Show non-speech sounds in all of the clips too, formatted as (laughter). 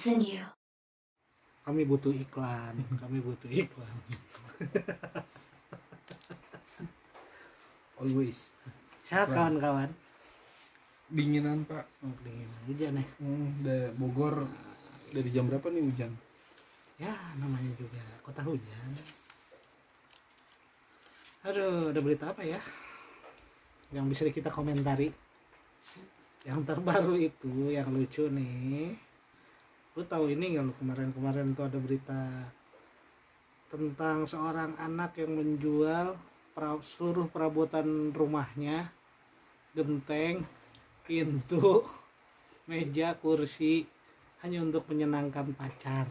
continue. kami butuh iklan kami butuh iklan. (laughs) Always. Siapa kawan-kawan? Dinginan pak. Oh, dingin hujan ya hmm, da- Bogor. Dari jam berapa nih hujan? Ya namanya juga kota hujan. Aduh ada berita apa ya? Yang bisa kita komentari? Yang terbaru itu yang lucu nih lu tahu ini nggak lu kemarin-kemarin tuh ada berita tentang seorang anak yang menjual pra- seluruh perabotan rumahnya genteng pintu meja kursi hanya untuk menyenangkan pacar.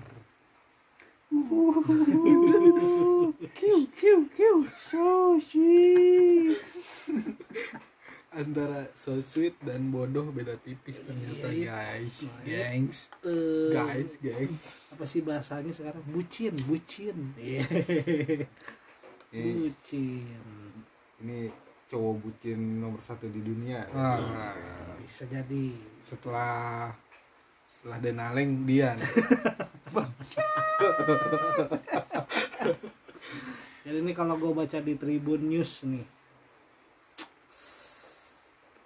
Kiu kiu kiu. So sweet (laughs) antara so sweet dan bodoh beda tipis ternyata Iya, guys Nah, gengs Tuh. guys gengs apa sih bahasanya sekarang bucin bucin Iya. (laughs) Ini, bucin ini cowok bucin nomor satu di dunia. Ah. bisa jadi setelah setelah denaleng dia nih. (laughs) jadi ini kalau gue baca di Tribun News nih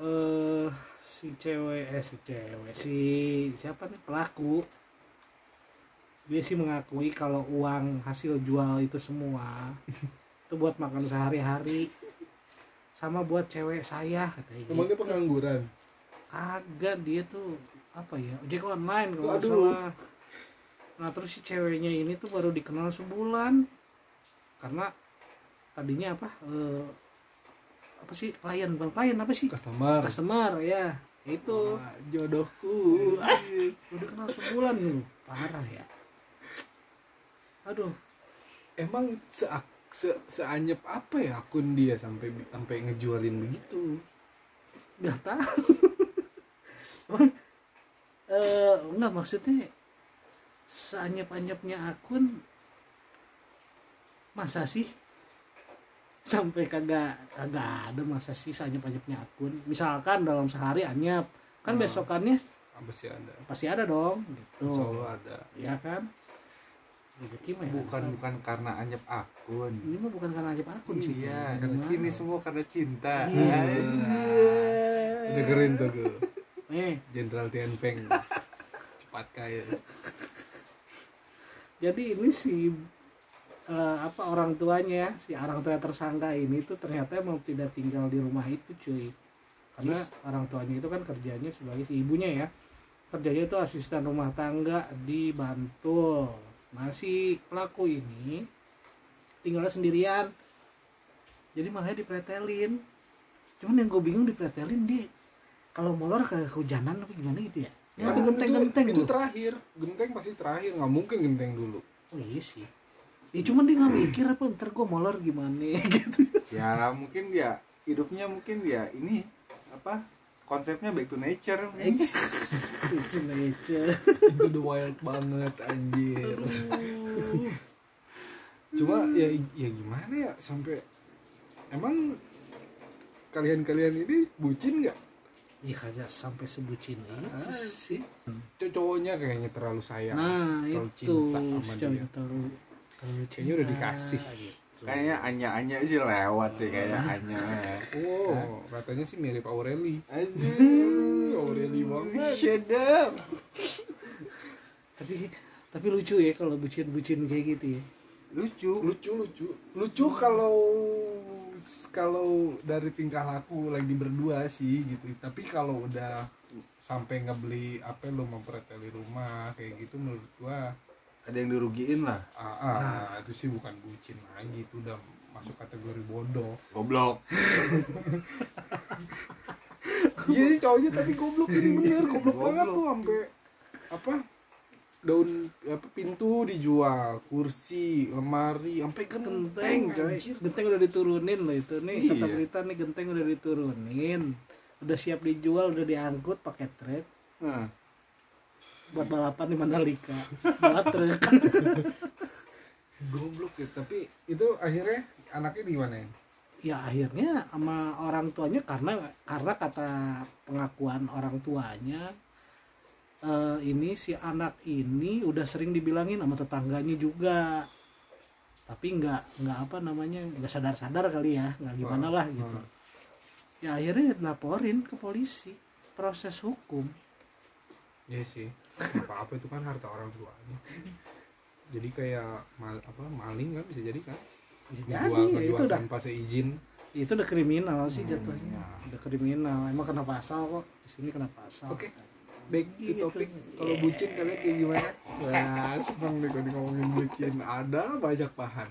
eh si cewek eh si cewek si siapa nih? Pelaku. Dia sih mengakui kalau uang hasil jual itu semua (laughs) itu buat makan sehari-hari sama buat cewek saya katanya emang dia gitu. pengangguran? Kagak dia tuh apa ya ojek online kalau salah. Nah terus si ceweknya ini tuh baru dikenal sebulan. Karena tadinya apa eh, apa sih klien bukan klien apa sih? Customer. Customer ya itu. Wah, jodohku. Udah kenal sebulan. Lu parah ya. Aduh. Emang se se seanyep apa ya akun dia sampai sampai ngejualin begitu? Nggak tahu. (laughs) Emang, eh nggak maksudnya seanyap-anyapnya akun masa sih sampai kagak kagak ada masa sih seanyap-anyapnya akun. Misalkan dalam sehari anyap. Kan Hmm. besokannya? Apa sih ada. Pasti ada dong gitu. Insya ada. Ya kan? Rezeki mah ya? Bukan bukan karena anyep akun. ini mah bukan karena anyap akun sih Iya, ini semua karena cinta. Iya. udah keren tuh gue eh. Jenderal Tianpeng (laughs) cepat kaya jadi ini si eh, apa orang tuanya si orang tua tersangka ini tuh ternyata emang tidak tinggal di rumah itu cuy. Karena orang tuanya itu kan kerjanya sebagai si ibunya ya. Kerjanya itu asisten rumah tangga di Bantul. Masih pelaku ini tinggalnya sendirian. Jadi makanya dipretelin. Cuman yang gue bingung dipretelin di kalau molor kayak kehujanan apa gimana gitu ya? Ya ada genteng-genteng itu, itu terakhir. Genteng pasti terakhir nggak mungkin genteng dulu. Oh iya sih. Ya cuman dia nggak mikir apa ntar gue molor gimana (laughs) gitu. Ya mungkin dia hidupnya mungkin dia ini apa konsepnya back to nature. (laughs) Itu nature. itu the wild banget anjir cuma ya ya gimana ya sampai emang kalian-kalian ini bucin nggak Iya kagak sampai sebucin itu Ah, sih. Cow- cowoknya kayaknya terlalu sayang Nah terlalu itu cinta sama dia. terlalu Kayaknya udah dikasih. gitu. Kayaknya Anya-Anya sih lewat sih kayaknya Anya. oh katanya sih mirip Aureli Aduh, Aureli banget Shut up. Tapi tapi lucu ya kalau bucin-bucin kayak gitu ya. Lucu. lucu lucu lucu kalau kalau dari tingkah laku lagi berdua sih gitu tapi kalau udah sampai ngebeli apa lo memperhatili rumah kayak gitu menurut gua Ada yang dirugiin lah. ah, ah, itu sih bukan bucin lagi itu udah masuk kategori bodoh Goblok. iya sih cowoknya tapi goblok ini bener goblok banget tuh sampai apa daun apa pintu dijual kursi lemari sampai genteng Genteng coy. anjir. Genteng udah diturunin loh itu nih kata Iya. berita nih genteng udah diturunin. Udah siap dijual, udah diangkut pakai truk Nah, buat balapan di Mandalika. (laughs) Balap truk. goblok ya tapi itu akhirnya anaknya di mana ya ya akhirnya sama orang tuanya karena karena kata pengakuan orang tuanya eh, ini si anak ini udah sering dibilangin sama tetangganya juga tapi nggak nggak apa namanya nggak sadar-sadar kali ya nggak gimana lah gitu ya akhirnya laporin ke polisi proses hukum Iya sih. Apa apa itu kan harta orang tuanya. Jadi kayak mal, apa maling kan bisa jadi kan? Bisa jadi, ya, itu ngejual udah tanpa seizin. itu udah kriminal sih Hmm, jatuhnya ya. udah kriminal emang kena pasal kok di sini kena pasal Oke. Back to Gitu. topik kalau bucin kalian kayak gimana? Wah, seneng nih kalau ngomongin bucin. Ada banyak bahan.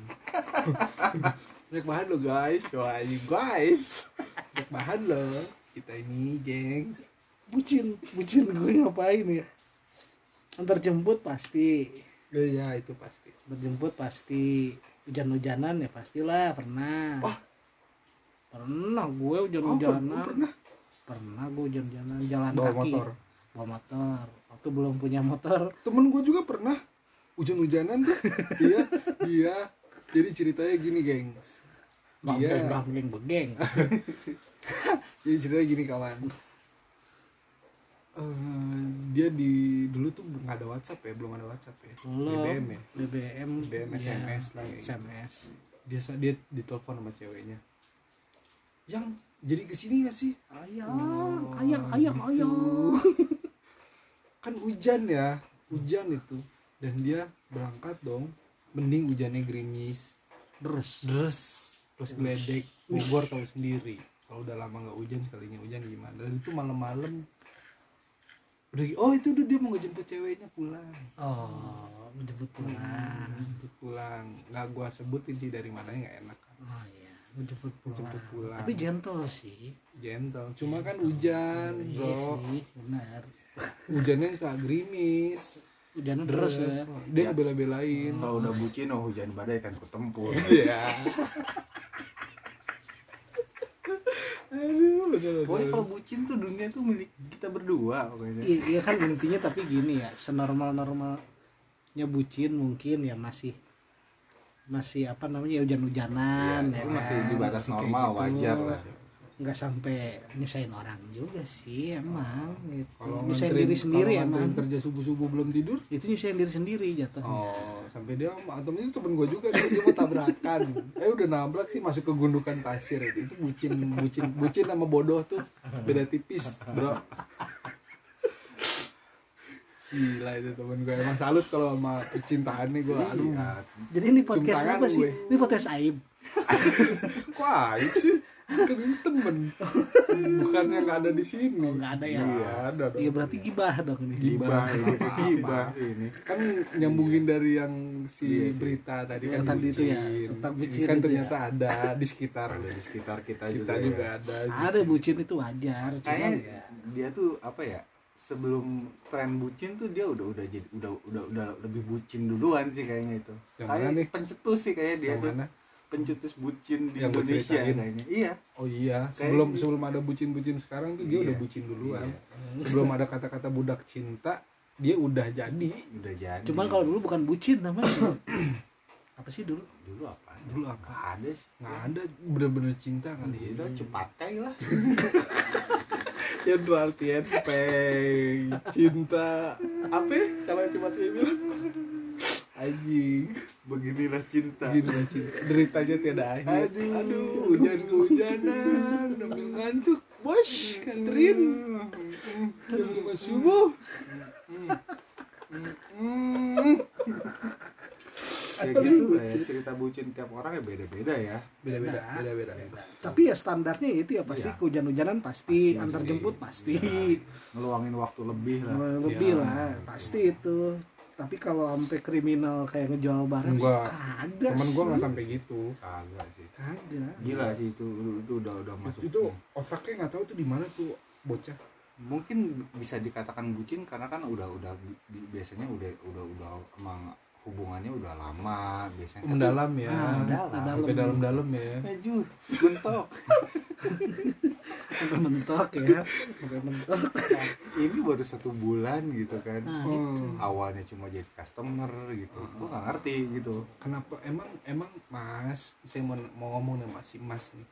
(laughs) banyak bahan lo guys. Wah, ini guys. Banyak bahan lo. Kita ini, gengs. bucin bucin gue ngapain ya antar jemput pasti. Oh, iya, itu pasti. antar jemput pasti. Hujan-hujanan ya pastilah pernah. Wah. pernah gue Oh, hujan-hujanan pernah. pernah gue hujan-hujanan jalan Bawa kaki. motor. bawa motor. Waktu belum punya motor. Temen gue juga pernah hujan-hujanan tuh. Dia (laughs) dia jadi ceritanya gini gengs. Dia bambeng begeng jadi ceritanya gini kawan Eh, dia di dulu tuh nggak ada WhatsApp ya belum ada WhatsApp ya. Belum. BBM ya? BBM BBM ya, SMS lah ya. SMS dia dia ditelepon sama ceweknya. Yang jadi ke sini gak sih? Ayang Oh, ayang ayang gitu. ayang. (laughs) Kan hujan ya hujan itu. Dan dia berangkat dong mending hujannya gerimis. Terus Deres terus geledek. Bogor tahu sendiri. Kalau udah lama nggak hujan sekalinya hujan gimana? Dan itu malam-malam udah oh itu dia mau ngejemput ceweknya pulang. Oh menjemput pulang. Jemput pulang. Nggak gua sebutin sih dari mananya nggak enak. Kan oh iya menjemput pulang. Menjemput pulang. tapi gentle sih. Gentle. Cuma kan hujan iya bro. sih benar. Hujannya nggak gerimis. Hujannya terus Deres. ya. Dia ngebela-belain. Kalau udah bucin oh hujan badai kan kutempur. iya (laughs) Pokoknya kalau bucin tuh dunia tuh milik kita berdua pokoknya. iya, iya kan intinya tapi gini ya senormal normalnya bucin mungkin ya masih masih apa namanya ya hujan-hujanan Iya, ya itu kan? masih di batas kayak normal, gitu. wajar lah. Nggak sampai nyusahin orang juga sih emang gitu. kalau nyusahin diri sendiri kalau emang. kerja subuh subuh belum tidur? Itu nyusahin diri sendiri jatuhnya. Oh sampai dia atau itu temen gue juga dia, dia mau tabrakan. Eh udah nabrak sih masuk ke gundukan pasir itu itu bucin bucin bucin sama bodoh tuh. Beda tipis bro. Gila itu temen gue emang salut kalau sama pecintaannya gue aduh Iya. jadi ini podcast apa sih? gue. ini podcast aib. (laughs) Kok aib sih kan ini temen bukan yang ada di sini Oh, nggak ada ya? iya ada dong iya berarti gibah dong ini Gibah, ini Apa-apa. gibah ini. kan nyambungin dari yang si Iya berita tadi Yang kan tadi itu ya, bucin. tentang bucin kan itu ternyata ada di sekitar Ada di sekitar kita, kita juga. juga ya. ada ada bucin itu wajar cuman Kayaknya ya dia tuh apa ya? Sebelum tren bucin tuh dia udah udah jadi udah udah udah lebih bucin duluan sih kayaknya itu. Yang Kayak mana nih? pencetus sih kayak dia yang tuh. mana Pencetus bucin di Yang Indonesia kayaknya. Iya. oh iya Kayak sebelum gitu. sebelum ada bucin-bucin sekarang tuh dia Iya. udah bucin duluan Iya. sebelum ada kata-kata budak cinta dia udah jadi Udah jadi. cuman kalau dulu bukan bucin namanya (coughs) apa sih dulu dulu apa? dulu apa Nggak ada sih. nggak ada bener-bener cinta kali ya Udah cepat lah. ya berarti peng cinta apa ya kalau cuma saya bilang anjing Beginilah cinta. gini lah cinta deritanya tiada akhir Aduh. aduh hujan kehujanan sambil ngantuk bos kanterin jam lima subuh Kayak gitu lah ya. Cerita bucin tiap orang ya beda-beda ya. beda beda Beda. beda beda tapi ya standarnya itu ya pasti Iya. hujan-hujanan pasti, Pasti, antar pasti. jemput pasti Ngeluangin waktu lebih lah. lebih Iya. lah pasti itu tapi kalau sampai kriminal kayak ngejual barang sih Enggak. kagak temen gua sih. nggak sampai gitu Kagak sih. kagak Gila sih itu itu udah udah masuk. itu otaknya nggak tahu tuh di mana tuh bocah mungkin bisa dikatakan bucin karena kan udah udah bi- bi- biasanya udah udah udah emang hubungannya udah lama biasanya kan- mendalam ya Ah, mendalam. mendalam. sampai dalam-dalam ya Maju, bentok. (laughs) sampai mentok ya. Sampai mentok. Nah, ini baru satu bulan gitu kan. nah Hmm. Awalnya cuma jadi customer gitu. Gua nggak ngerti gitu. kenapa? Emang emang mas saya mau mau ngomong nih masih mas nih.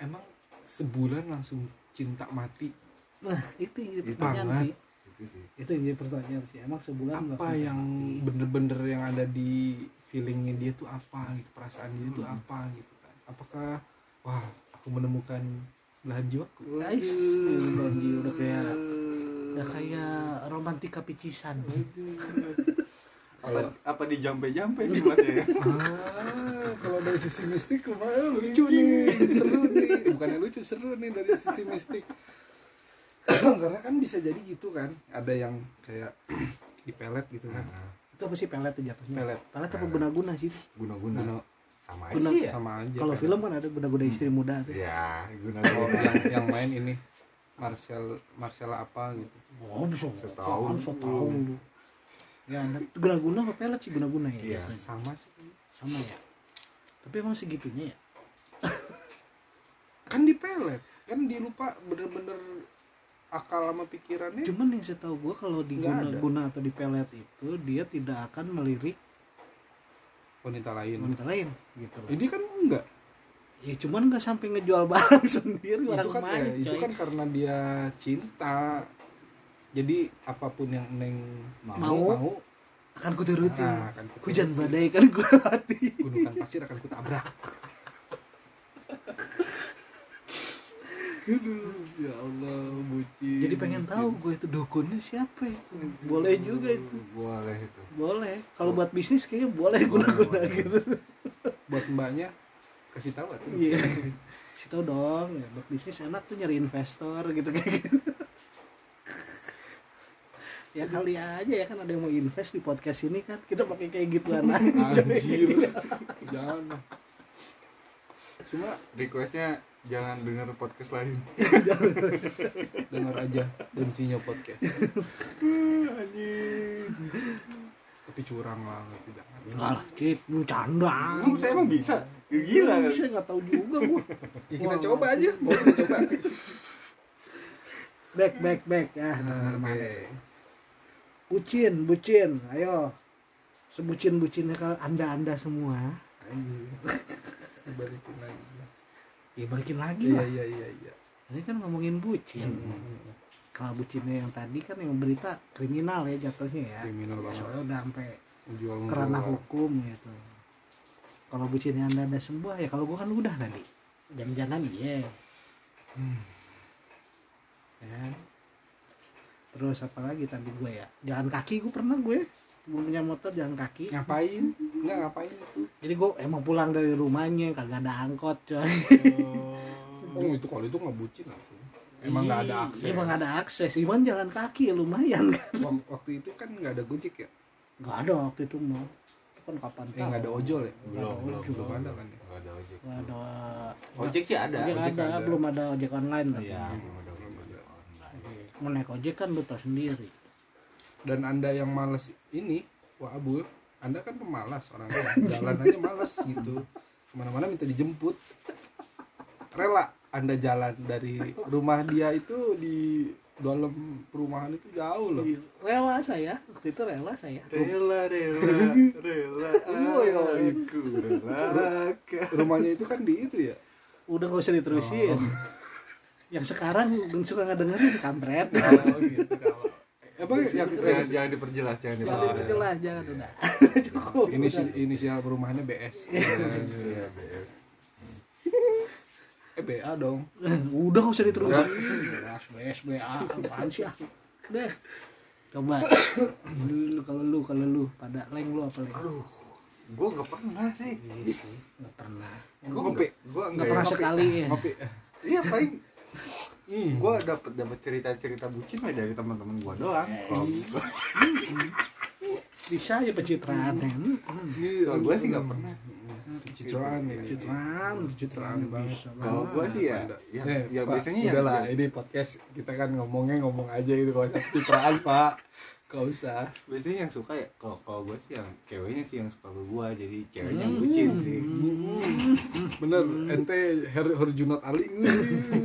Emang sebulan langsung cinta mati? Nah itu Itu pertanyaan banget. sih. Itu sih. Itu yang jadi pertanyaan sih. Emang sebulan apa yang bener-bener yang ada di feelingnya dia tuh apa gitu? Perasaan dia tuh apa gitu kan? Apakah wah aku menemukan belahan jiwaku Guys, Banji udah kayak udah kayak romantika picisan. (laughs) apa apa di jampe jampe sih mas ya? (laughs) Ah kalau dari sisi mistik lumayan lucu nih. Seru nih. Bukannya lucu seru nih dari sisi mistik. Karena kan bisa jadi gitu kan. Ada yang kayak (clears throat) di pelet gitu kan. Itu apa sih pelet tuh jatuhnya? Pelet. Pelet apa guna-guna sih? guna guna Guna, sama aja Guna- sih ya sama aja Kalau kan. film kan ada guna-guna istri muda tuh. ya guna oh, guna yang yang main ini Marcel Marcel apa gitu Oh, bisa So tahu, tahu. so tahu lu. Ya, guna-guna apa pelet sih guna-guna ya? Jatuhnya? sama sih Sama ya. Tapi emang segitunya ya. kan di pelet kan dia lupa bener-bener akal sama pikirannya Cuman yang saya tahu gua kalau di Nggak ada. guna-guna atau di pelet itu dia tidak akan melirik wanita lain wanita lain gitu loh. ini kan enggak Ya cuman nggak sampai ngejual barang (laughs) sendiri orang itu kan main, ya, itu kan karena dia cinta jadi apa pun yang neng Mau. mau, akan kuturuti. ah, akan Hujan badai kan gue hati. (laughs) gunungan pasir akan kutabrak ya Allah, bucin. Jadi pengen tahu gue itu dukunnya siapa itu. Boleh juga itu. boleh itu Boleh. Kalau buat bisnis kayaknya boleh guna-guna gitu. buat mbaknya kasih tahu tuh. Iya. Kasih tau dong, ya, buat bisnis enak tuh nyari investor gitu kayak gitu. ya kali aja ya kan ada yang mau invest di podcast ini kan kita pakai kayak gituan aja. Anjir. Jangan. Cuma requestnya jangan dengar podcast lain (laughs) dengar aja densinya podcast. Tapi curang lah, tidak. Lah, Cit, lu canda. Emang saya emang bisa gila kan Saya nggak tahu juga gua. Ya kita Wah, coba aja, mau kita coba. Back, back, back. Ah, Nah, oke. Bucin, bucin. Ayo. Sebucin-bucinnya kalau anda-anda semua. Anjir. Balikin lagi. Ya balikin lagi Iya lah. iya iya iya. Ini kan ngomongin bucin. Hmm. Kalau bucinnya yang tadi kan yang berita kriminal ya jatuhnya ya. Kriminal banget. Soalnya udah sampai kerana hukum gitu. Kalau bucinnya anda ada sembuh ya kalau gua kan udah tadi. Jangan-jangan iya. Ya. Terus apa lagi tadi gue ya? Jalan kaki gue pernah gue. Gue punya motor jalan kaki. Ngapain? Enggak ngapain. Jadi gue emang pulang dari rumahnya kagak ada angkot coy. Oh, itu kalau itu nggak bucin aku. Emang nggak ada akses. Iya, Emang nggak ada akses. Cuman jalan kaki ya lumayan kan. Wak- Waktu itu kan nggak ada gojek ya? Gak ada waktu itu mah. Itu kan kapan Eh nggak ada ojol ya? belum belum Belum ada kan ya? Nggak ada ojek Gak ada. ojek sih ada Ojek ojek ada, ada. belum ada ojek online tapi. iya Hmm. belum ada belum ada online Mau naik ojek kan lu tau sendiri. Dan anda yang males ini, wah abul, anda kan pemalas orangnya, (laughs) jalan aja males gitu. Ke mana-mana minta dijemput. Rela anda jalan dari rumah dia itu di dalam perumahan itu jauh loh. Rela saya, waktu itu rela saya. rela rela (laughs) rela aku rela Rumahnya itu kan di itu ya. Udah gak usah diterusin. Yang sekarang suka nggak dengerin kampret. Oh gitu kalau. Emang yang jangan jangan diperjelas jangan Jangan diperjelas diperjelas, jangan udah. (laughs) Cukup. inisial, inisial perumahannya BS. (laughs) Iya, BS. eh BA dong. Udah gak usah diterusin. Beras, BS, BA, apaan sih ah. Deh. Coba. lu kalau lu kalau lu pada leng lu apa leng? aduh gua nggak pernah sih Iya sih, nggak pernah. gua Ngopi. nggak gua Nggak pernah sekali ya. Ngopi. iya paling (laughs) Hmm. gua dapet dapet cerita cerita bucin ya dari teman-teman gua doang kalau (laughs) Bisa aja pencitraan. Hmm. kalau gua sih nggak pernah Citraan ini. Pencitraan, pencitraan banget. kalau gua sih ya ya, Eh, ya Pak, biasanya ya udahlah ya- ini podcast kita kan ngomongnya ngomong aja gitu kalau usah citraan Pak. Gak usah. biasanya yang suka ya kalau kalau gue sih yang ceweknya sih yang suka ke gue jadi ceweknya yang bucin sih Bener, ente Her Herjunot Ali.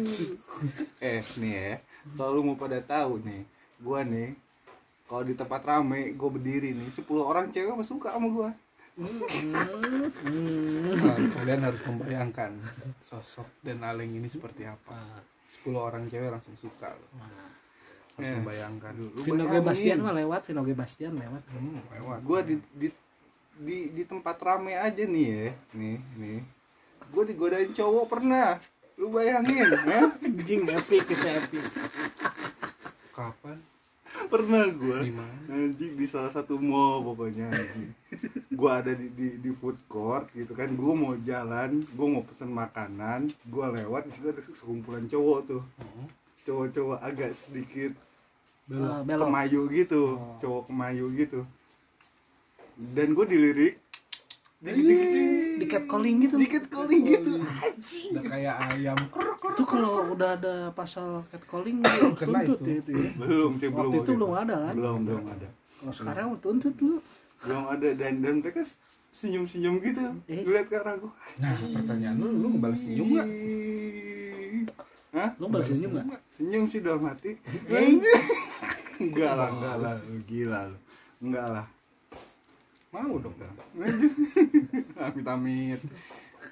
(laughs) eh nih ya kalau lu mau pada tahu nih gue nih kalau di tempat rame gue berdiri nih 10 orang cewek mah suka sama gue Nah, kalian harus membayangkan sosok dan Aleng ini seperti apa. 10 orang cewek langsung suka loh. Harus Ya. membayangkan Lu Vino G bayangin. Bastian mah lewat Vino G Bastian lewat. Hmm, lewat. Gue di, di di di tempat rame aja nih ya. Nih nih. Gue digodain cowok pernah. Lu bayangin (laughs) ya? Anjing epic itu epic. Kapan? Pernah gue di mana? Anjing di salah satu mall pokoknya anjing. Gue ada di, di di food court gitu kan. Gue mau jalan gue mau pesen makanan gue lewat di situ ada sekumpulan cowok tuh. Hmm. cowok-cowok agak sedikit belok. Ah, belok. Kemayu gitu Oh. cowok kemayu gitu. Dan gue dilirik. Di catcalling gitu. Di calling gitu. udah kayak ayam. Krok krok itu kalau udah ada pasal catcalling Kena tuntut itu. ya itu ya. Belum sih belum waktu itu waktu belum ada kan? Belum belum ada. Kalau sekarang tuntut lu. Belum ada. Dan dan mereka senyum senyum gitu. Eh. ngeliat ke arah gue nah pertanyaan lu lu ngebalas senyum nggak? Hah? lu balas senyum nggak? Senyum sih dalam hati. Eh. (laughs) enggak lah, enggak lah. Gila lu. Enggak lah. mau dong (laughs) amit amit.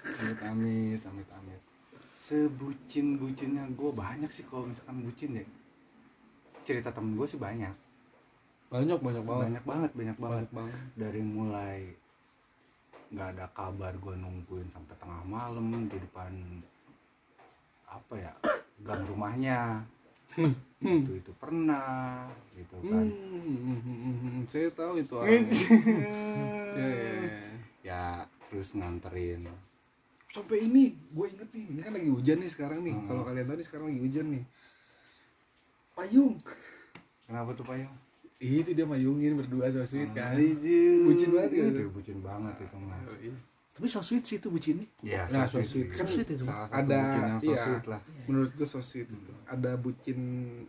Amit amit, amit amit. Sebucin bucinnya gue banyak sih kalau misalkan bucin ya. Cerita temen gue sih banyak. banyak banyak banget Banyak banget, banyak banget. banyak banget Dari mulai nggak ada kabar gue nungguin sampai tengah malam di depan apa ya gang rumahnya itu itu pernah gitu kan. Hmm, hmm, hmm, hmm, hmm. saya tahu itu orangnya (laughs) ya, ya, ya. ya terus nganterin. Sampai ini gue inget nih ini kan lagi hujan nih sekarang nih. Hmm. kalau kalian tahu nih sekarang lagi hujan nih. Payung. Kenapa tuh payung? Itu dia mayungin berdua so sweet kan. Bucin Bucin banget ya, itu itu. bucin banget itu mah. Tapi so sweet sih itu bucinnya ya Nah, so so sweet. sweet. Kan sweet itu. Ada- bucin yang so iya. sweet lah. Menurut gue so sweet itu ada bucin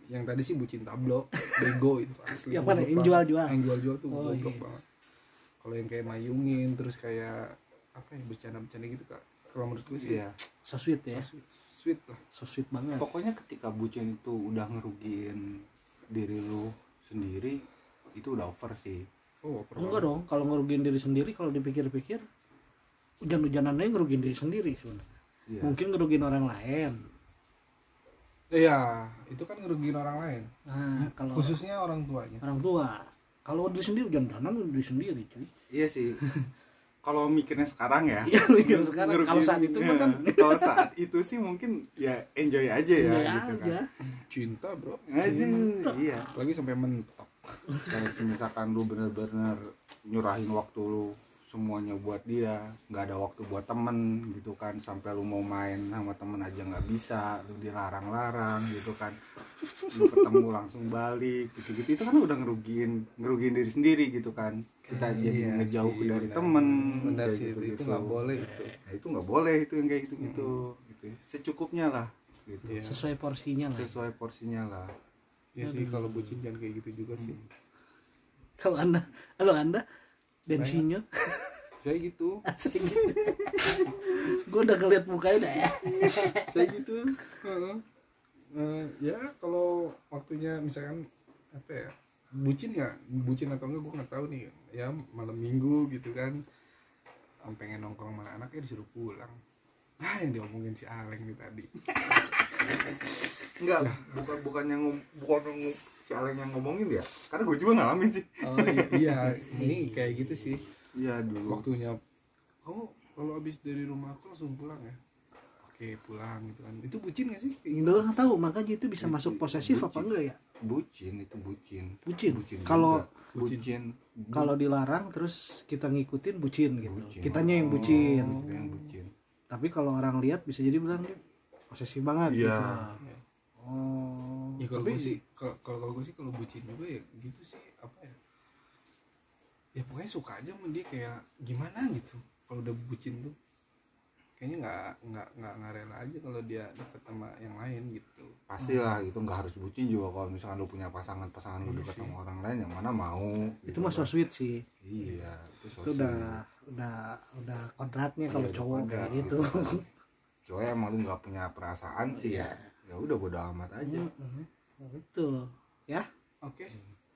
yang tadi sih bucin tablo (laughs) bego itu asli. Yang mana? Yang banget. jual-jual? yang jual-jual tuh Oh, goblok iya. banget kalau yang kayak mayungin terus kayak apa ya bercanda-bercanda gitu kak. Kalau menurut gue sih iya. So sweet ya? So sweet, sweet lah. So sweet banget. Pokoknya ketika bucin itu udah ngerugiin diri lu sendiri itu udah over sih. Oh enggak dong. Kalau ngerugiin diri sendiri kalau dipikir-pikir hujan-hujanannya ngerugiin diri sendiri sebenarnya. Iya. Mungkin ngerugiin orang lain. Iya itu kan ngerugiin orang lain. Nah kalau khususnya orang tuanya. orang tua. Kalau diri sendiri hujan-hujanan diri sendiri cuy. Iya sih. (laughs) Kalau mikirnya sekarang ya. Iya, mikir sekarang. Kalau saat itu mah kan- ya, (laughs) kalau saat itu sih mungkin ya enjoy aja ya Enjoy gitu aja. Kan cinta bro. Aduh iya. Lagi sampai mentok. Kalau misalkan lu bener-bener nyurahin waktu lu semuanya buat dia nggak ada waktu buat temen gitu kan. Sampai lu mau main sama temen aja nggak bisa lu dilarang-larang gitu kan. Lu ketemu langsung balik gitu-gitu. Itu kan udah ngerugiin ngerugiin diri sendiri gitu kan. Kita jadi Iya ngejauh sih, dari temen benar kayak sih itu itu nggak boleh itu. Nah, itu nggak boleh itu yang kayak gitu-gitu gitu ya. secukupnya lah gitu. Iya. sesuai porsinya lah. Sesuai porsinya lah. Ya sih kalau bucin jangan kayak gitu juga sih. Kalau anda kalau anda densinya saya gitu. (laughs) Asik gitu. Gue udah ngeliat mukanya dah ya. Saya gitu. Heeh. Eh, ya kalau waktunya misalkan apa ya bucin nggak? Bucin atau enggak gue nggak tahu nih. Ya malam minggu gitu kan. Pengen nongkrong sama anaknya disuruh pulang. Nah yang diomongin si Aleng nih tadi (laughs) enggak bukan bukan yang bukan yang si Aleng yang ngomongin ya. Karena gue juga ngalamin sih. Oh iya, iya ini kayak gitu sih. Iya dulu. Waktunya. Kamu kalau habis dari rumah aku langsung pulang ya? Oke pulang gitu kan. Itu bucin gak sih? Gitu. Enggak nggak tahu. Makanya itu bisa masuk posesif apa Bucin. enggak ya? Bucin itu bucin. Bucin? bucin Kalau- bucin. Kalau dilarang terus kita ngikutin bucin gitu. Bucin. kitanya yang bucin. Kita yang bucin. Tapi kalau orang lihat bisa jadi bilang posesif banget Iya. gitu. Oh. Ya kalau tapi gue sih kalau kalau kalau gue sih kalau bucin juga ya gitu sih apa ya? Ya pokoknya suka aja sama dia kayak gimana gitu kalau udah bucin tuh. Kayaknya nggak nggak nggak nggak rela aja kalau dia deket sama yang lain gitu. Pastilah itu nggak harus bucin juga kalau misalkan lu punya pasangan pasangan lu dekat sama orang lain yang mana mau itu gitu mah so kan. sweet sih. Iya itu so itu udah udah udah kalau Iya, udah cowok kayak gitu (laughs) cowok emang lu nggak punya perasaan sih ya. Ya udah bodo amat aja. Mhm. itu ya? Oke.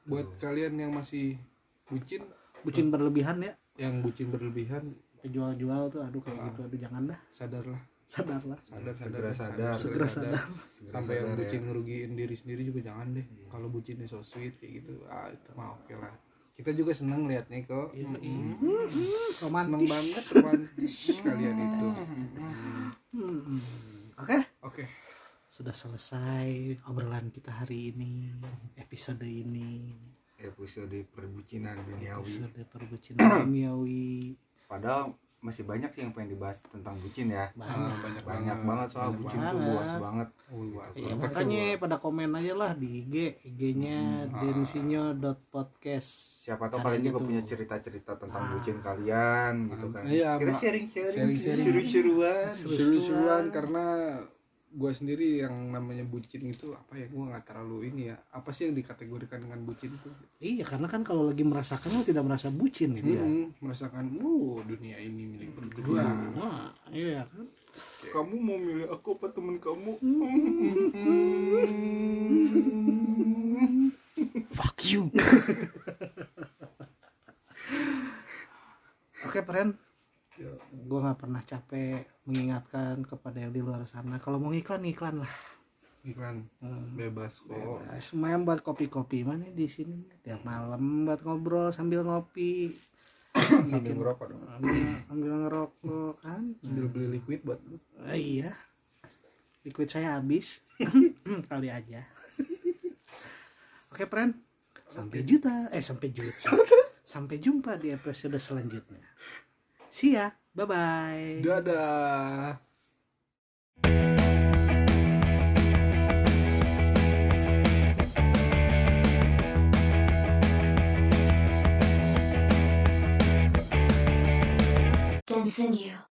Buat kalian yang masih bucin bucin berlebihan ya. yang bucin berlebihan jual-jual tuh aduh kayak gitu. Aduh jangan dah. sadarlah. Sadarlah. Sadar Segera sadar sadar. segera sadar. Segera sampai yang sadar ya. bucin ngerugiin diri sendiri juga jangan deh. Kalau bucinnya so sweet kayak gitu ah itu mah oke lah. Kita juga seneng liatnya kok. Mm-mm. seneng romantis. banget romantis kalian itu. Hmm. Oke? Oke. Sudah selesai obrolan kita hari ini episode ini. Episode perbucinan duniawi. Episode perbucinan duniawi. Padahal masih banyak sih yang pengen dibahas tentang bucin ya Ah, banyak banyak banyak banget soal banyak bucin banget. tuh luas banget Oh, luas. Ya, Konteksnya makanya luas. pada komen aja lah di IG IG-nya densinyo.podcast siapa tahu kalian juga tuh. punya cerita-cerita tentang Ah. bucin kalian gitu kan Iya, kita Mak. sharing-sharing Sharing-sharing. seru-seruan seru-seruan karena gue sendiri yang namanya bucin itu apa ya gue nggak terlalu ini ya apa sih yang dikategorikan dengan bucin itu Iya karena kan kalau lagi merasakan lo tidak merasa bucin gitu ya. Mm-mm, merasakan uh dunia ini milik berdua Wah, iya kan. kamu mau milih aku apa temen kamu (laughs) Fuck you. Oke, Pren. Gue nggak pernah capek mengingatkan kepada yang di luar sana. Kalau mau iklan, iklan lah. iklan. Hmm. bebas kok. Bebas. Semuanya buat kopi-kopi. Mana di sini? Tiap malam buat ngobrol sambil ngopi. (coughs) Sambil ngerokok dong. Sambil, sambil ngerokok kan? Sambil beli liquid buat lu. Ah, iya. Liquid saya habis. (coughs) Kali aja. Oke Pren sampai juta. Eh sampai juta. (laughs) Sampai jumpa di episode selanjutnya. See ya bye bye dadah Continue.